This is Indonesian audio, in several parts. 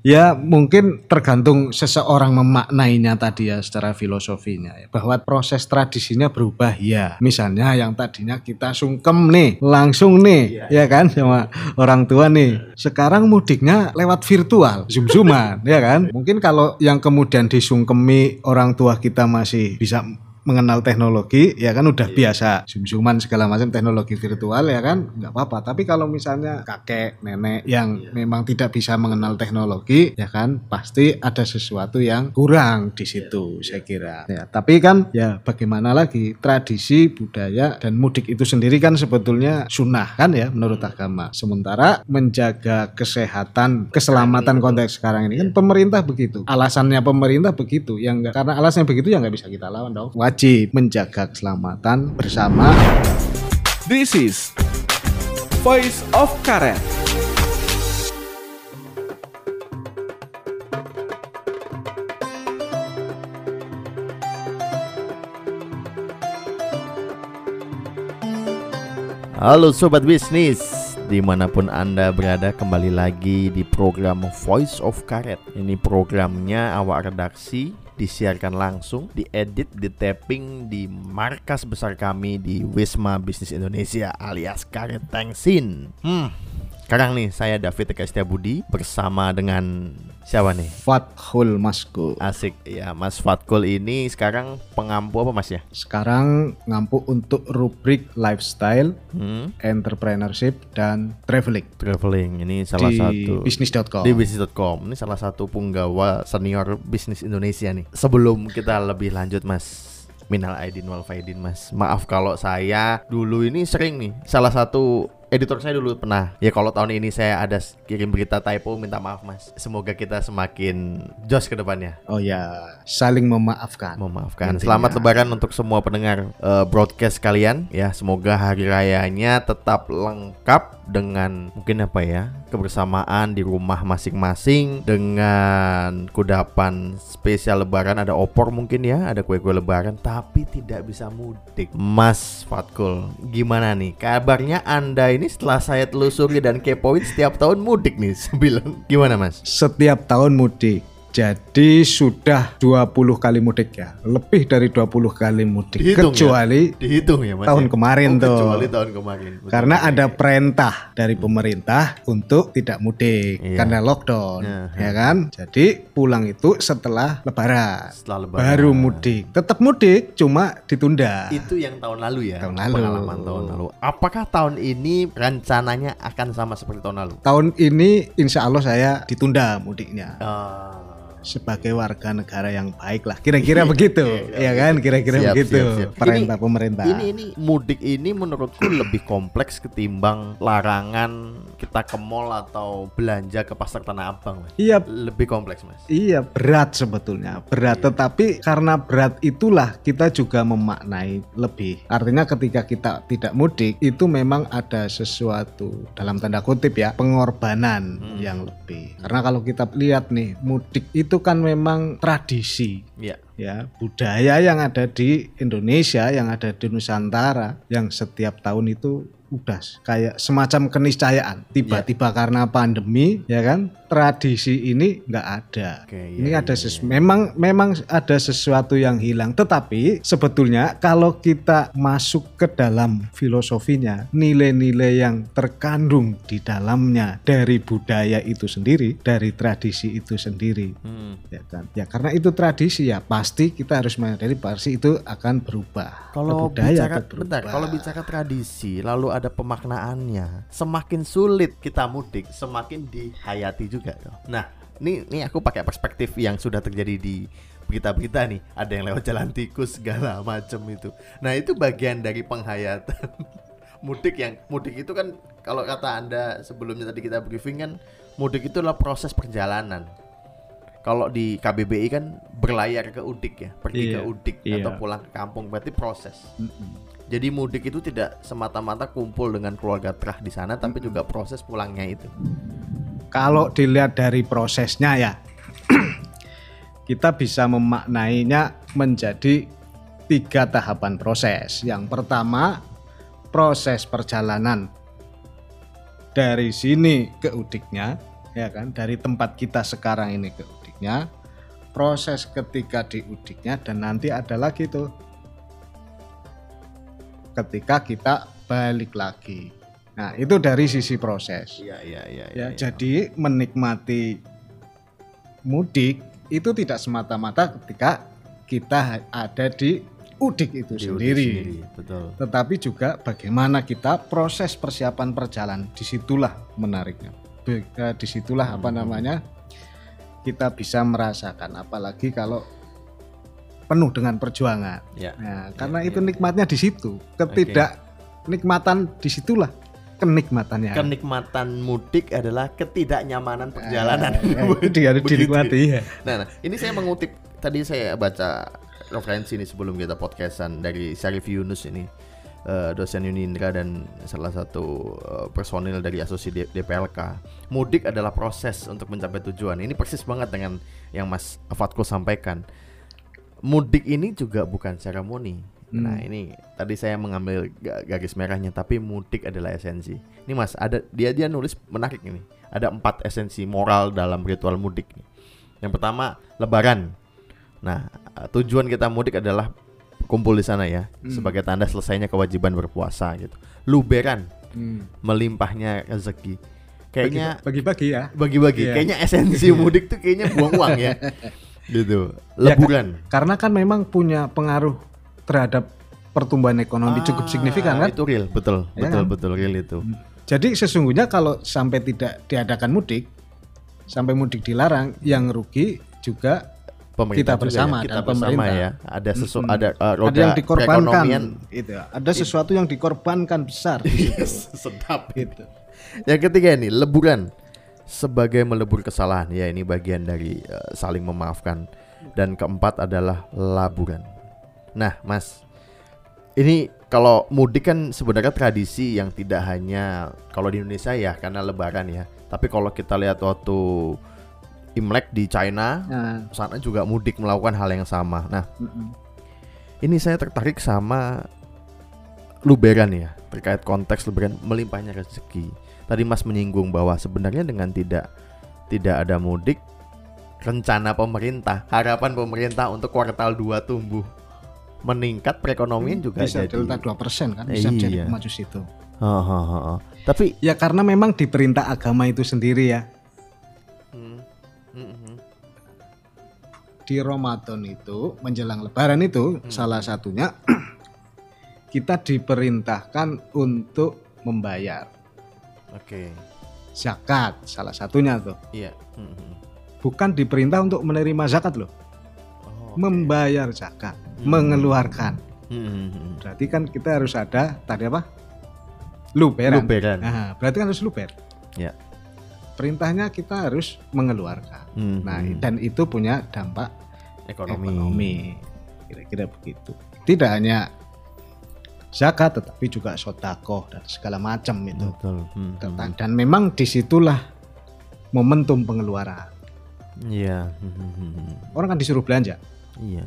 Ya mungkin tergantung seseorang memaknainya tadi ya secara filosofinya ya. Bahwa proses tradisinya berubah ya. Misalnya yang tadinya kita sungkem nih langsung nih ya kan sama orang tua nih. Sekarang mudiknya lewat virtual, zoom-zooman ya kan. Mungkin kalau yang kemudian disungkemi orang tua kita masih bisa mengenal teknologi ya kan udah biasa zoom-zooman segala macam teknologi virtual ya kan nggak apa-apa. Tapi kalau misalnya kakek nenek yang memang tidak bisa mengenal teknologi ya kan pasti ada sesuatu yang kurang di situ saya kira. Ya tapi kan ya bagaimana lagi tradisi budaya dan mudik itu sendiri kan sebetulnya sunnah kan ya menurut agama. Sementara menjaga kesehatan keselamatan konteks sekarang ini kan pemerintah begitu. Alasannya pemerintah begitu yang karena alasannya begitu ya nggak bisa kita lawan dong wajib menjaga keselamatan bersama This is Voice of Karet. Halo Sobat Bisnis Di mana pun Anda berada kembali lagi di program Voice of Karet Ini programnya awak redaksi disiarkan langsung, diedit, di tapping di markas besar kami di Wisma Bisnis Indonesia alias Karet Tengsin. Hmm, sekarang nih saya David Eka Budi bersama dengan siapa nih? Fathul Masku Asik. Ya Mas Fatkul ini sekarang pengampu apa Mas ya? sekarang ngampu untuk rubrik lifestyle Hmm, entrepreneurship dan traveling. Traveling ini salah di satu bisnis.com di bisnis.com ini salah satu penggawa senior bisnis Indonesia nih. Sebelum kita lebih lanjut mas minal aidin wal faidin mas. Maaf kalau saya dulu ini sering nih salah satu editor saya dulu pernah ya kalau tahun ini saya ada kirim berita typo minta maaf mas semoga kita semakin jos ke depannya Oh ya, saling memaafkan. memaafkan. Intinya. Selamat Lebaran untuk semua pendengar eh, broadcast kalian. Ya, semoga hari rayanya tetap lengkap dengan mungkin apa ya kebersamaan di rumah masing-masing dengan kudapan spesial Lebaran. Ada opor mungkin ya, ada kue-kue Lebaran, tapi tidak bisa mudik. Mas Fatkul, gimana nih kabarnya Anda ini setelah saya telusuri dan kepoin setiap tahun mudik nih. Sembilan, gimana Mas? Setiap tahun mudik. Jadi sudah 20 kali mudik ya. Lebih dari 20 kali mudik. Dihitung ya? kecuali Dihitung ya Mas. tahun ya? kemarin Oh, tuh. Kecuali tahun kemarin. Betul. karena ada perintah dari pemerintah untuk tidak mudik Iya. karena lockdown, Iya, ya kan? Jadi pulang itu setelah lebaran. setelah lebaran. Baru mudik. Tetap mudik, cuma ditunda. Itu yang tahun lalu ya. Tahun lalu. Pengalaman tahun lalu. Apakah tahun ini rencananya akan sama seperti tahun lalu? Tahun ini insya Allah saya ditunda mudiknya. Ah, sebagai warga negara yang baik lah. Kira-kira begitu. Ya kan? Kira-kira Siap, begitu. siap, siap. perintah Ini- pemerintah. Ini ini mudik ini menurutku lebih kompleks ketimbang larangan kita ke mall atau belanja ke pasar Tanah Abang. Mas. iya. Lebih kompleks, Mas. iya berat sebetulnya. Berat. Tetapi karena berat itulah kita juga memaknai lebih. Artinya ketika kita tidak mudik itu memang ada sesuatu dalam tanda kutip ya pengorbanan Hmm. yang lebih. Karena kalau kita lihat nih mudik itu kan memang tradisi. Iya. ya budaya yang ada di Indonesia yang ada di Nusantara yang setiap tahun itu udah kayak semacam keniscayaan. Tiba-tiba karena pandemi ya kan tradisi ini nggak ada. Oke, iya, ini ada iya, ses- memang memang ada sesuatu yang hilang. Tetapi sebetulnya kalau kita masuk ke dalam filosofinya nilai-nilai yang terkandung di dalamnya dari budaya itu sendiri dari tradisi itu sendiri Hmm. ya kan? Ya karena itu tradisi ya pasti kita harus menyadari pasti itu akan berubah. Kalau budaya bicara berubah. bentar, kalau bicara tradisi lalu ada pemaknaannya, semakin sulit kita mudik, semakin dihayati juga tuh. Nah, ini ini aku pakai perspektif yang sudah terjadi di berita-berita nih, ada yang lewat jalan tikus segala macam itu. Nah, itu bagian dari penghayatan mudik yang mudik itu kan kalau kata Anda sebelumnya tadi kita briefing kan mudik itu adalah proses perjalanan. Kalau di KBBI kan berlayar ke Udik ya, pergi Iya, ke Udik iya. atau pulang ke kampung berarti proses. Mm-mm. Jadi mudik itu tidak semata-mata kumpul dengan keluarga terah di sana, tapi juga proses pulangnya itu. Kalau dilihat dari prosesnya ya kita bisa memaknainya menjadi tiga tahapan proses. Yang pertama proses perjalanan. Dari sini ke udiknya ya kan? Dari tempat kita sekarang ini ke udiknya. Proses ketika di udiknya dan nanti ada lagi tuh. Ketika kita balik lagi nah itu dari sisi proses Iya iya iya. ya jadi menikmati mudik itu tidak semata-mata ketika kita ada di udik itu sendiri Betul. tetapi juga bagaimana kita proses persiapan perjalanan di situlah menariknya Be- eh, di situlah apa Hmm. namanya kita bisa merasakan apalagi kalau penuh dengan perjuangan Ya. nah, karena ya, itu ya. nikmatnya di situ ketidak nikmatan di situlah kenikmatannya Kenikmatan mudik adalah ketidaknyamanan perjalanan. Eh, itu dia harus dinikmati ya Nah, nah, ini saya mengutip tadi saya baca referensi ini sebelum kita podcastan dari Syarif Yunus ini eh, dosen Unindra dan salah satu personil dari asosiasi DPLK. Mudik adalah proses untuk mencapai tujuan. Ini persis banget dengan yang Mas Fatko sampaikan. Mudik ini juga bukan seremoni. Nah, Hmm. ini tadi saya mengambil ga- garis merahnya tapi mudik adalah esensi. Ini Mas, ada dia dia nulis menarik ini. Ada empat esensi moral dalam ritual mudik. Yang pertama, lebaran. Nah, eh, tujuan kita mudik adalah kumpul di sana ya, Hmm. sebagai tanda selesainya kewajiban berpuasa gitu. Luberan, Hmm. melimpahnya rezeki. Kayaknya bagi-bagi ya bagi-bagi, Iya. kayaknya esensi mudik tuh kayaknya buang uang ya. gitu. Ya, Leburan. karena kan memang punya pengaruh terhadap pertumbuhan ekonomi cukup Ah, signifikan kan Itu real, betul, Ya betul, kan? betul real itu. Jadi sesungguhnya kalau sampai tidak diadakan mudik, sampai mudik dilarang, yang rugi juga Pemerintah Kita juga bersama ya, kita dan bersama pemerintah. ya. Ada sesu, Mm-mm. ada uh, roda ada yang dikorbankan, gitu. ya. Ada sesuatu yang dikorbankan besar di situ. Sedap. gitu. Yang ketiga ini leburan sebagai melebur kesalahan. Ya ini bagian dari uh, saling memaafkan. Dan keempat adalah laburan. Nah, Mas, ini kalau mudik kan sebenarnya tradisi yang tidak hanya kalau di Indonesia ya karena Lebaran ya. Tapi kalau kita lihat waktu Imlek di China, Nah, sana juga mudik melakukan hal yang sama. Nah, mm-mm. ini saya tertarik sama Luberan ya terkait konteks Luberan melimpahnya rezeki. Tadi Mas menyinggung bahwa sebenarnya dengan tidak tidak ada mudik rencana pemerintah, harapan pemerintah untuk kuartal 2 tumbuh meningkat perekonomian juga bisa jadi delta 2% kan bisa Iya. jadi maju situ. Ha, ha, ha, ha. Tapi Ya karena memang di perintah agama itu sendiri ya. Hmm, hmm, hmm. Di Ramadan itu menjelang lebaran itu salah satunya kita diperintahkan untuk membayar oke. zakat salah satunya tuh. Iya. Hmm, hmm. Bukan diperintah untuk menerima zakat loh, Oh, oke. membayar zakat, Hmm. mengeluarkan. Hmm, hmm, hmm. Berarti kan kita harus ada tadi apa? Luberan. Luberan. Nah, berarti kan harus luber. Ya. Perintahnya kita harus mengeluarkan. Hmm, Nah, dan itu punya dampak ekonomi. ekonomi. Kira-kira begitu. Tidak hanya zakat tetapi juga sodakoh dan segala macam itu. Betul. Hmm, hmm. Dan, memang di situlah momentum pengeluaran. Iya. Hmm. Orang kan disuruh belanja. Iya.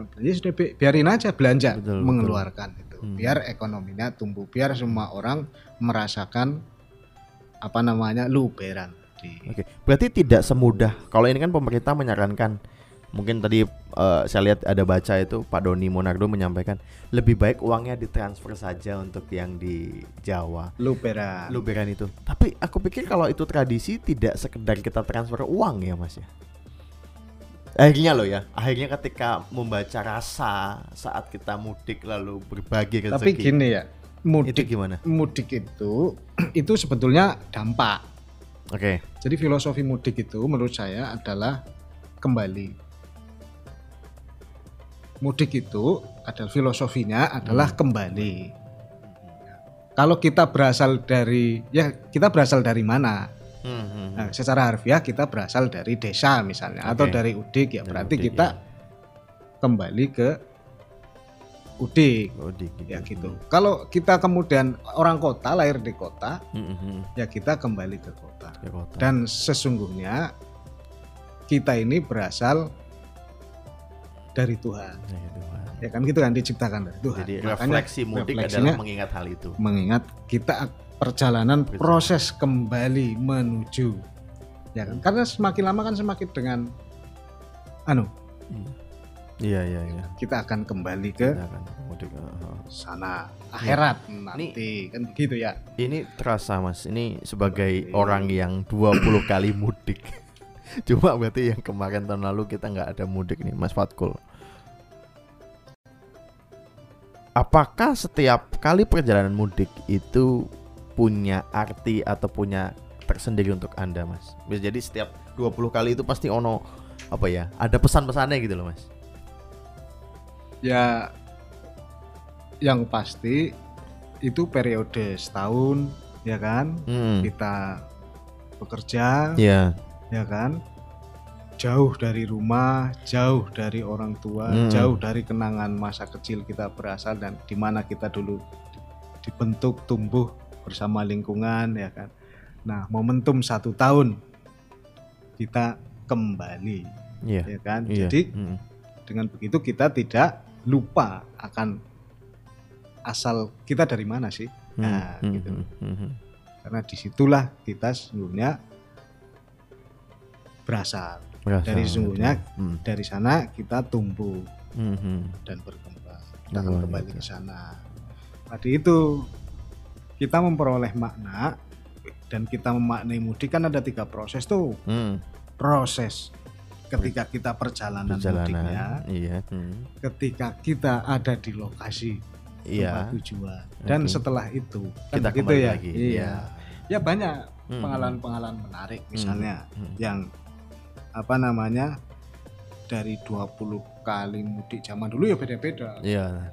Orang belanja sudah bi- biarin aja belanja Betul, betul. mengeluarkan itu. Hmm. Biar ekonominya tumbuh, biar semua orang merasakan apa namanya luberan. Oke, berarti tidak semudah. Kalau ini kan pemerintah menyarankan, mungkin tadi eh, saya lihat ada baca itu Pak Doni Monardo menyampaikan lebih baik uangnya ditransfer saja untuk yang di Jawa, luberan. luberan itu. Tapi aku pikir kalau itu tradisi tidak sekedar kita transfer uang ya mas ya. Akhirnya loh ya, akhirnya ketika membaca rasa saat kita mudik lalu berbagi rezeki. Tapi gini ya, itu mudik gimana? mudik itu itu sebetulnya dampak. Oke, Jadi filosofi mudik itu menurut saya adalah kembali. Mudik itu adalah filosofinya adalah kembali. Kalau kita berasal dari ya kita berasal dari mana? Hmm, hmm, hmm. Nah, secara harfiah kita berasal dari desa misalnya atau Oke. dari udik ya Dari berarti udik, kita kembali ke udik Oh, di- ya gitu. Kalau kita kemudian orang kota lahir di kota Hmm, hmm, hmm. ya kita kembali ke kota. Ke kota. Dan sesungguhnya kita ini berasal dari Tuhan. Itu, Pak. Ya kan gitu kan diciptakan dari Tuhan. Jadi Makanya refleksi mudik adalah mengingat hal itu. mengingat kita perjalanan proses kembali menuju. Ya kan? Karena semakin lama kan semakin dengan anu Iya iya iya. kita akan kembali ke akan sana akhirat nanti kan begitu ya. Ini terasa mas, ini sebagai orang yang 20 kali mudik. Cuma berarti yang kemarin tahun lalu kita nggak ada mudik nih mas Fatkul. Apakah setiap kali perjalanan mudik itu punya arti atau punya tersendiri untuk anda mas? Bisa jadi setiap 20 kali itu pasti ono apa ya ada pesan-pesannya gitu loh mas Ya yang pasti itu periode setahun ya kan Hmm. kita bekerja Iya. ya kan jauh dari rumah jauh dari orang tua Hmm. jauh dari kenangan masa kecil kita berasal dan di mana kita dulu di- dibentuk tumbuh bersama lingkungan ya kan nah momentum satu tahun kita kembali Iya. ya kan Iya. jadi Mm. dengan begitu kita tidak lupa akan asal kita dari mana sih Hmm, Nah, hmm, gitu. hmm. karena di situlah kita sesungguhnya berasal Berasa, Dari sesungguhnya Hmm, dari sana kita tumbuh hmm. dan berkembang kita akan Luar kembali biasa. ke sana tadi itu kita memperoleh makna dan kita memaknai mudik kan ada tiga proses tuh. Hmm, proses ketika kita perjalanan, mudiknya perjalanan iya hmm. ketika kita ada di lokasi iya. tempat tujuan. Dan Oke. setelah itu kan kita kembali ya? lagi iya. ya banyak Hmm. pengalaman-pengalaman menarik misalnya Hmm. yang apa namanya dari 20 kali mudik zaman dulu ya beda-beda. Iya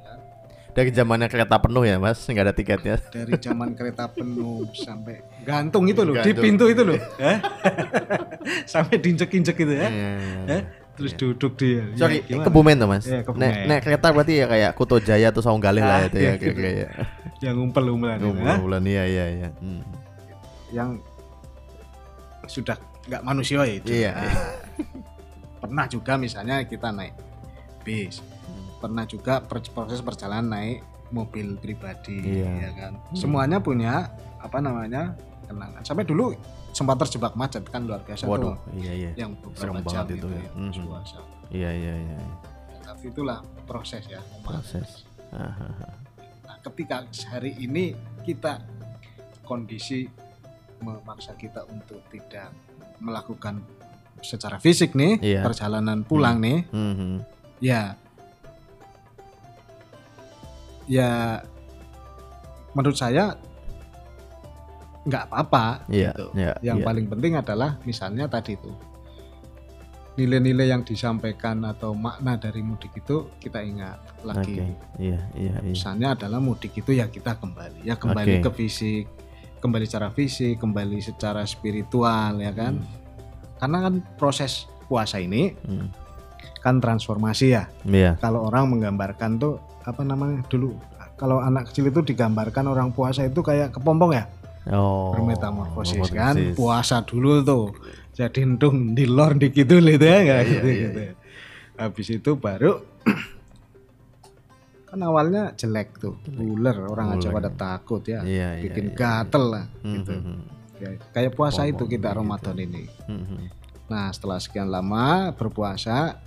dari zamannya kereta penuh ya mas nggak ada tiketnya dari zaman kereta penuh sampai gantung itu loh di Gantung. pintu itu loh sampai diinjek-injek gitu ya Iya, iya, Eh? terus duduk dia Sorry, Ya? Kebumen tuh mas. Iya, Kebumen. Nek, nek kereta berarti ya kayak Kuto Jaya atau Saunggalih lah Ah, itu iya, ya gitu. ya. yang ngumpel-ngumpelan itu, Bulan ya. bulan iya iya iya. Hmm. yang sudah nggak manusia ya itu Iya, Nah, iya. pernah juga misalnya kita naik bis. Pernah juga per- proses perjalanan naik mobil pribadi Iya. ya kan semuanya punya apa namanya kenangan sampai dulu sempat terjebak macet kan luar biasa Waduh, tuh iya iya. yang Serem beberapa jam banget itu, itu ya. ya puasa. Iya iya iya. tapi itulah proses ya Proses. Nah, ketika hari ini kita kondisi memaksa kita untuk tidak melakukan secara fisik nih Iya. perjalanan pulang nih Mhm. ya ya menurut saya nggak apa-apa Iya, gitu. iya, yang iya. paling penting adalah misalnya tadi itu nilai-nilai yang disampaikan atau makna dari mudik itu kita ingat lagi Oke. Iya iya iya. misalnya adalah mudik itu ya kita kembali ya kembali Oke. ke fisik kembali secara fisik kembali secara spiritual ya kan karena kan proses puasa ini Hmm. Kan transformasi ya Iya. kalau orang menggambarkan tuh apa namanya dulu kalau anak kecil itu digambarkan orang puasa itu kayak kepompong ya Oh. bermetamorfosis kan puasa dulu tuh jadi entung di lor di gitu itu ya kayak Iya, gitu, iya, gitu. habis itu baru kan awalnya jelek tuh ular orang aja pada takut ya Iya iya. bikin iya. gatel lah gitu Mhm. Kayak- kayak puasa itu Kepompong kita gitu. Ramadan ini Mhm. Nah setelah sekian lama berpuasa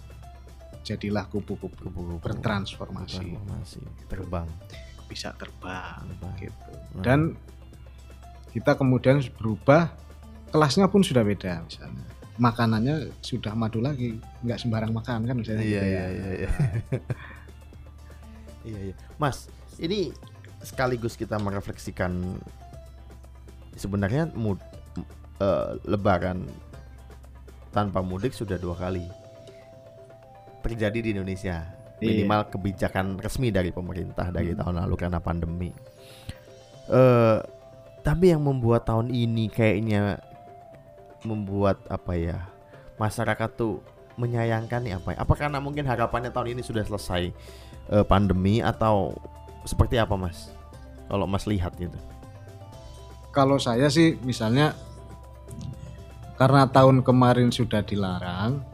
jadilah kupu-kupu bertransformasi Transformasi. Terbang. bisa terbang Terbang. gitu Nah. dan kita kemudian berubah kelasnya pun sudah beda misalnya makanannya sudah madu lagi nggak sembarang makan kan misalnya Iya gitu iya ya. iya iya. Iya iya. Mas, ini sekaligus kita merefleksikan sebenarnya mud, m- eh, lebaran tanpa mudik sudah dua kali terjadi di Indonesia. Iya. Minimal kebijakan resmi dari pemerintah dari tahun lalu karena pandemi. Eh tapi yang membuat tahun ini kayaknya membuat apa ya masyarakat tuh menyayangkan nih apa ya? Apa karena mungkin harapannya tahun ini sudah selesai eh, pandemi atau seperti apa mas? Kalau mas lihat gitu. kalau saya sih misalnya karena tahun kemarin sudah dilarang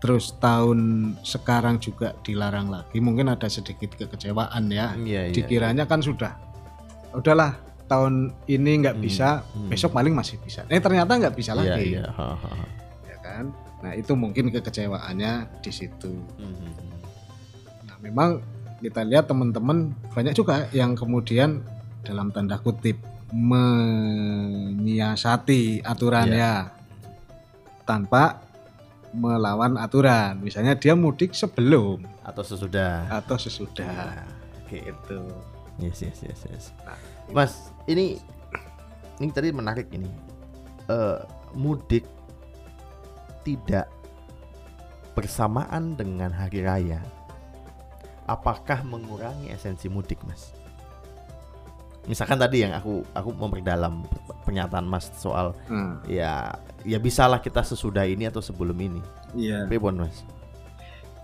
terus tahun sekarang juga dilarang lagi mungkin ada sedikit kekecewaan ya Iya dikiranya kan sudah udahlah tahun ini nggak Hmm, bisa, hmm. besok paling masih bisa. Eh ternyata nggak bisa Iya, lagi, iya. Ha, ha, ha. ya kan? Nah itu mungkin kekecewaannya di situ. Mhm. Nah memang kita lihat teman-teman banyak juga yang kemudian dalam tanda kutip menyiasati aturannya tanpa melawan aturan. Misalnya dia mudik sebelum Atau sesudah. atau sesudah. Nah. Gitu. Yes, yes, yes, yes. Nah, Mas, ini ini tadi menarik ini. Eh, mudik tidak bersamaan dengan hari raya. Apakah mengurangi esensi mudik, Mas? Misalkan tadi yang aku aku memperdalam pernyataan Mas soal Hmm, ya ya bisalah kita sesudah ini atau sebelum ini. Iya. Pripun, Mas?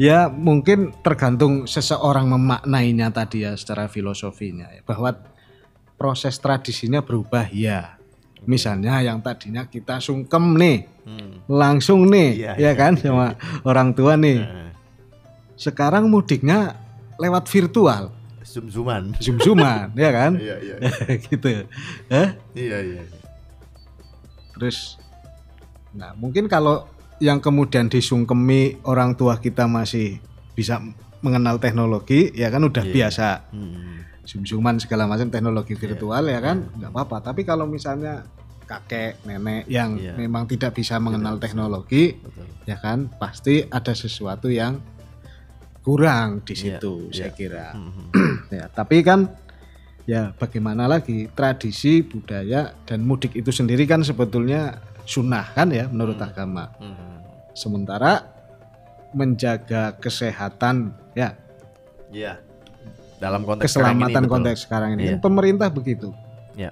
Ya mungkin tergantung seseorang memaknainya tadi ya secara filosofinya ya, bahwa proses tradisinya berubah ya. Misalnya yang tadinya kita sungkem nih, Hmm. langsung nih, Iya, ya iya, kan iya, sama orang tua nih. Nah, Sekarang mudiknya lewat virtual, Zoom-zooman. zoom-zooman, ya kan? Iya, iya. gitu. Hah? Iya, iya. Terus nah, mungkin kalau yang kemudian disungkemi orang tua kita masih bisa mengenal teknologi, ya kan udah Iya. biasa. Hmm. zoom-zooman segala macam teknologi Iya. virtual ya kan nggak apa-apa tapi kalau misalnya kakek nenek yang Iya. memang tidak bisa mengenal bisa. teknologi Betul. ya kan pasti ada sesuatu yang kurang di Iya, situ iya. saya kira Hmm. ya tapi kan ya bagaimana lagi tradisi budaya dan mudik itu sendiri kan sebetulnya sunnah kan ya menurut Hmm. agama Hmm. sementara menjaga kesehatan ya Iya. Dalam konteks ini, keselamatan betul. konteks sekarang ini Iya. kan pemerintah begitu Iya.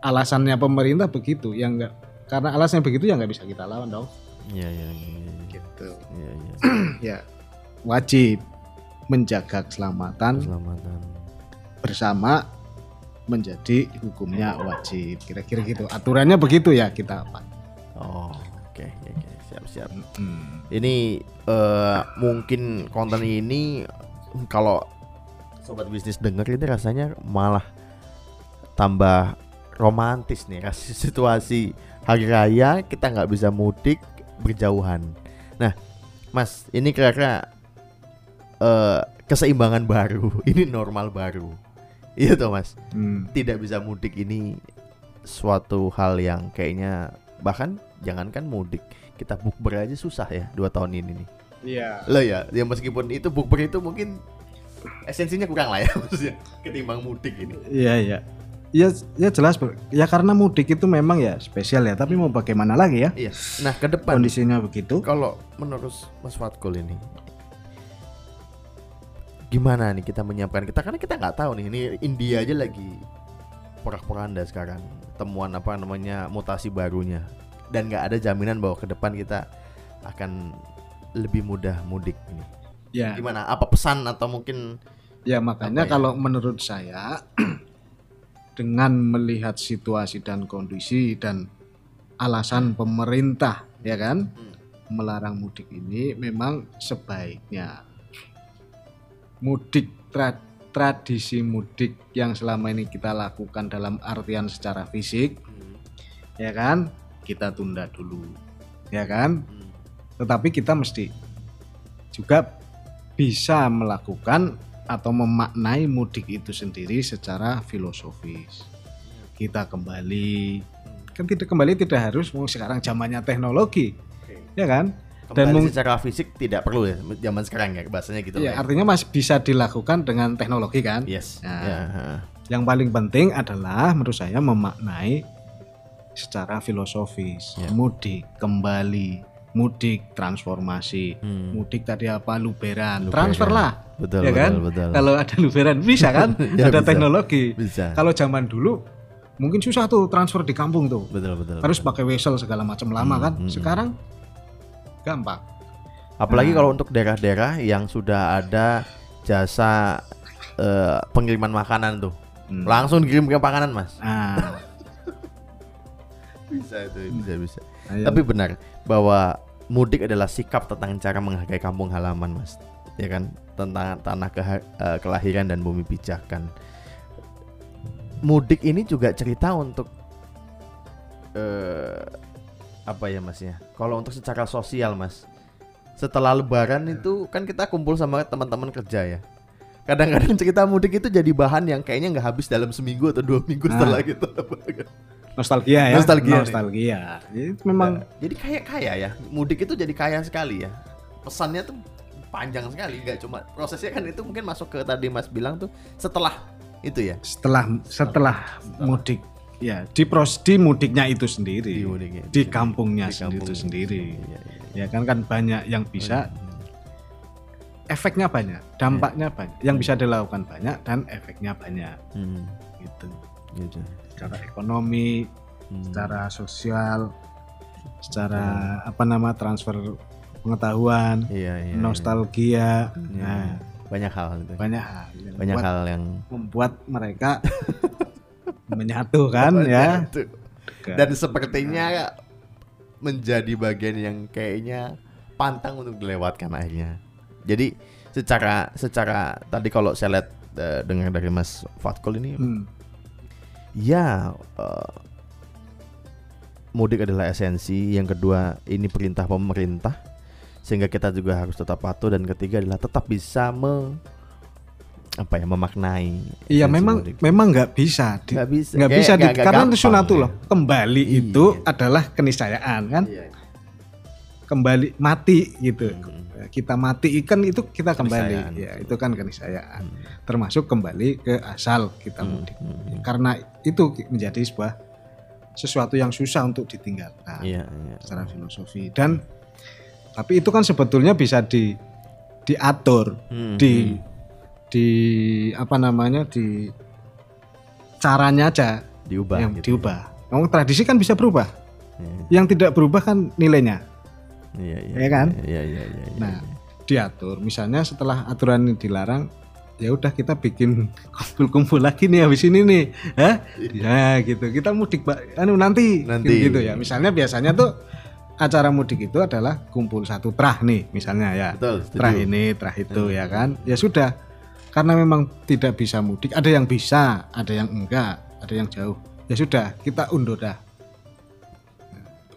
alasannya pemerintah begitu yang enggak karena alasannya begitu ya nggak bisa kita lawan dong Iya, iya, iya. iya. gitu Iya, iya. ya wajib menjaga keselamatan Keselamatan. bersama menjadi hukumnya wajib kira-kira gitu aturannya begitu ya kita apa Oh, oke, oke, oke. Siap, siap. Hmm. Ini eh, mungkin konten ini kalau sobat bisnis denger ini rasanya malah tambah romantis nih kasih situasi hari raya kita nggak bisa mudik berjauhan. Nah, Mas, ini kira-kira eh, keseimbangan baru, ini normal baru. Iya toh Mas, Hmm. tidak bisa mudik ini suatu hal yang kayaknya bahkan jangankan mudik kita bukber aja susah ya dua tahun ini nih Iya. lo ya ya meskipun itu bukber itu mungkin esensinya kurang lah ya maksudnya ketimbang mudik ini Iya iya. Ya, ya jelas ya karena mudik itu memang ya spesial ya tapi mau bagaimana lagi ya iya nah ke depan kondisinya begitu kalau menurut Mas Fatkul ini gimana nih kita menyiapkan kita? Karena kita nggak tahu nih ini India aja lagi porak-poranda sekarang temuan apa namanya mutasi barunya. Dan nggak ada jaminan bahwa ke depan kita akan lebih mudah mudik ini. Ya. Gimana? Apa pesan atau mungkin Ya makanya ya? kalau menurut saya dengan melihat situasi dan kondisi dan alasan pemerintah ya kan Hmm. melarang mudik ini memang sebaiknya mudik tra- tradisi mudik yang selama ini kita lakukan dalam artian secara fisik ya kan? Kita tunda dulu ya kan? Tetapi kita mesti juga bisa melakukan atau memaknai mudik itu sendiri secara filosofis. Kita kembali. Kan tidak kembali tidak harus mau sekarang zamannya teknologi, ya kan? Dan kembali mung- secara fisik tidak perlu ya zaman sekarang ya bahasanya gitu Ya, lah artinya masih bisa dilakukan dengan teknologi kan? yes Nah. Ya. Yang paling penting adalah menurut saya memaknai secara filosofis. Ya. Mudik kembali, mudik transformasi, Hmm. mudik tadi apa luberan, Luberan. transfer lah. betul ya kan? betul betul Kalau ada luberan bisa kan? Ya, ada bisa. teknologi. bisa Kalau zaman dulu mungkin susah tuh transfer di kampung tuh. betul betul Harus betul. pakai wesel segala macam lama Hmm, kan. hmm, Sekarang gampang. apalagi Nah. kalau untuk daerah-daerah yang sudah ada jasa eh, pengiriman makanan tuh Hmm. langsung kirim ke makanan mas Ah, bisa itu bisa bisa ayo. tapi benar bahwa mudik adalah sikap tentang cara menghargai kampung halaman mas ya kan tentang tanah keha- eh, kelahiran dan bumi pijakan mudik ini juga cerita untuk eh apa ya mas ya? Kalau untuk secara sosial mas, setelah Lebaran itu kan kita kumpul sama teman-teman kerja ya. Kadang-kadang cerita mudik itu jadi bahan yang kayaknya nggak habis dalam seminggu atau dua minggu Nah. setelah gitu. Nostalgia ya. Nostalgia nih. Nostalgia. Itu memang jadi kayak kaya ya, mudik itu jadi kaya sekali ya. Pesannya tuh panjang sekali, nggak cuma prosesnya kan itu mungkin masuk ke tadi mas bilang tuh setelah itu ya. setelah setelah mudik ya di pros di mudiknya itu sendiri. Di mudiknya di kampungnya Di sendiri itu sendiri. Iya, iya. ya kan kan banyak yang bisa. Efeknya banyak dampaknya banyak. Yang bisa dilakukan banyak dan efeknya banyak. Hmm, gitu. Gitu. secara ekonomi Hmm. secara sosial secara apa nama transfer pengetahuan Iya, iya. nostalgia. Iya. nah, banyak hal itu. banyak hal Banyak membuat, hal yang membuat mereka menyatu kan ya. Dan sepertinya menjadi bagian yang kayaknya pantang untuk dilewatkan akhirnya. Jadi secara secara tadi kalau saya lihat eh, dengar dari Mas Fatkul ini Hmm. ya eh, mudik adalah esensi, yang kedua ini perintah pemerintah sehingga kita juga harus tetap patuh dan ketiga adalah tetap bisa me apa ya memaknai Iya memang memang nggak bisa di- nggak bisa nggak bisa di, nggak- nggak karena itu sunatullah ya. kembali Iya. itu adalah keniscayaan kan Iya. kembali mati gitu Hmm. kita mati ikan itu kita kembali ya itu kan keniscayaan Hmm. termasuk kembali ke asal kita Hmm, mudik hmm. karena itu menjadi sebuah sesuatu yang susah untuk ditinggalkan Iya, iya. secara filosofi dan tapi itu kan sebetulnya bisa di diatur Hmm, di hmm. Di apa namanya di caranya aja diubah yang gitu. diubah. Ngomong tradisi kan bisa berubah. Iya, Yang tidak berubah kan nilainya. iya, iya, Ya kan? Iya, iya, iya. iya, Nah, iya. diatur. Misalnya setelah aturan ini dilarang, ya udah kita bikin kumpul-kumpul lagi nih habis ini nih. Hah? Ya gitu. Kita mudik. Anu nanti, Nanti. gitu ya. Misalnya biasanya tuh acara mudik itu adalah kumpul satu trah nih misalnya ya. betul, setuju. Trah ini, trah itu ya kan. Ya sudah. Karena memang tidak bisa mudik, ada yang bisa, ada yang enggak, ada yang jauh. Ya sudah, kita undur dah.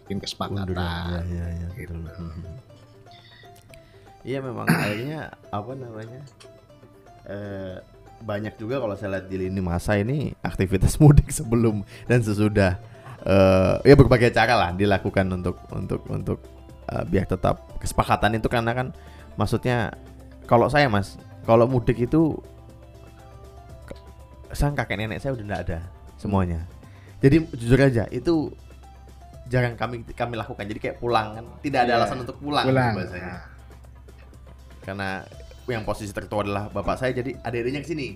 Bikin kesepakatan. Mundur, ya, ya, ya, Gitu. betul. Iya memang akhirnya apa namanya eh, banyak juga kalau saya lihat di lini masa ini aktivitas mudik sebelum dan sesudah eh, ya berbagai cara lah dilakukan untuk untuk untuk eh, biar tetap kesepakatan itu karena kan maksudnya kalau saya mas kalau mudik itu sang kakek nenek saya udah nggak ada semuanya. Jadi jujur aja itu jarang kami kami lakukan. Jadi kayak pulang kan tidak ada Iya. alasan untuk pulang, Pulang. bahasanya. Karena yang posisi tertua adalah bapak saya jadi adik-adiknya ke sini.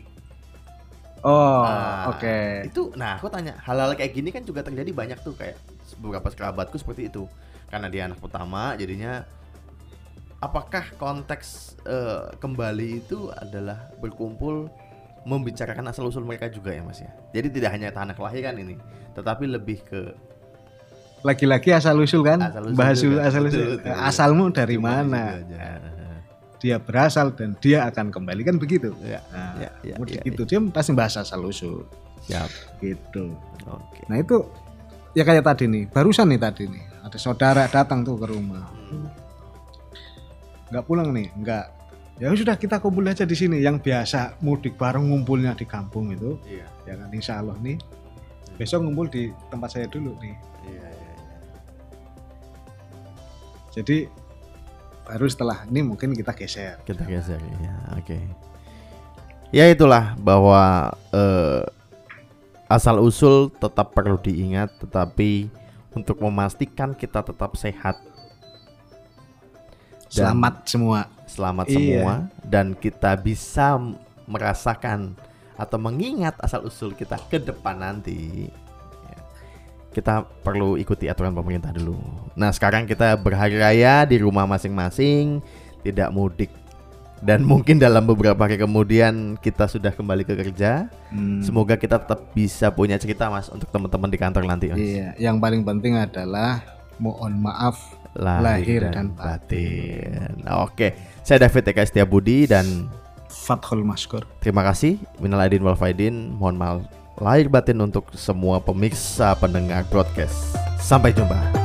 Oh, Ah, oke. itu nah aku tanya hal-hal kayak gini kan juga terjadi banyak tuh kayak beberapa kerabatku seperti itu. Karena dia anak pertama jadinya apakah konteks eh, kembali itu adalah berkumpul membicarakan asal usul mereka juga ya mas ya jadi tidak hanya tanah kelahiran ini tetapi lebih ke Lagi-lagi asal usul kan? Asal-usul Bahas juga. asal Betul, usul. betul. Asalmu dari Gimana mana? juga aja. Dia berasal dan dia akan kembali kan begitu. Ya, Nah, ya, ya, mudik ya, itu dia pasti bahas asal usul siap gitu. oke Nah itu ya kayak tadi nih, barusan nih tadi nih ada saudara datang tuh ke rumah, nggak pulang nih, nggak. Ya sudah kita kumpul aja di sini. Yang biasa mudik bareng ngumpulnya di kampung itu, iya ya kan Insya Allah nih. Besok ngumpul di tempat saya dulu nih. iya iya iya. Jadi baru setelah ini mungkin kita geser. kita geser ya oke ya itulah bahwa eh, asal usul tetap perlu diingat tetapi untuk memastikan kita tetap sehat Dan Selamat semua. selamat Iya. semua dan kita bisa merasakan atau mengingat asal usul kita ke depan nanti Ya. kita perlu ikuti aturan pemerintah dulu nah sekarang kita berhari raya di rumah masing-masing tidak mudik dan mungkin dalam beberapa hari kemudian kita sudah kembali ke kerja Hmm. semoga kita tetap bisa punya cerita mas untuk teman-teman di kantor nanti mas Iya, yang paling penting adalah mohon maaf lahir dan batin. Oke, saya David Eka Setiabudi dan Fathul Maskur. terima kasih. Minal aidin wal faidin. Mohon maaf lahir batin untuk semua pemiksa pendengar broadcast. Sampai jumpa.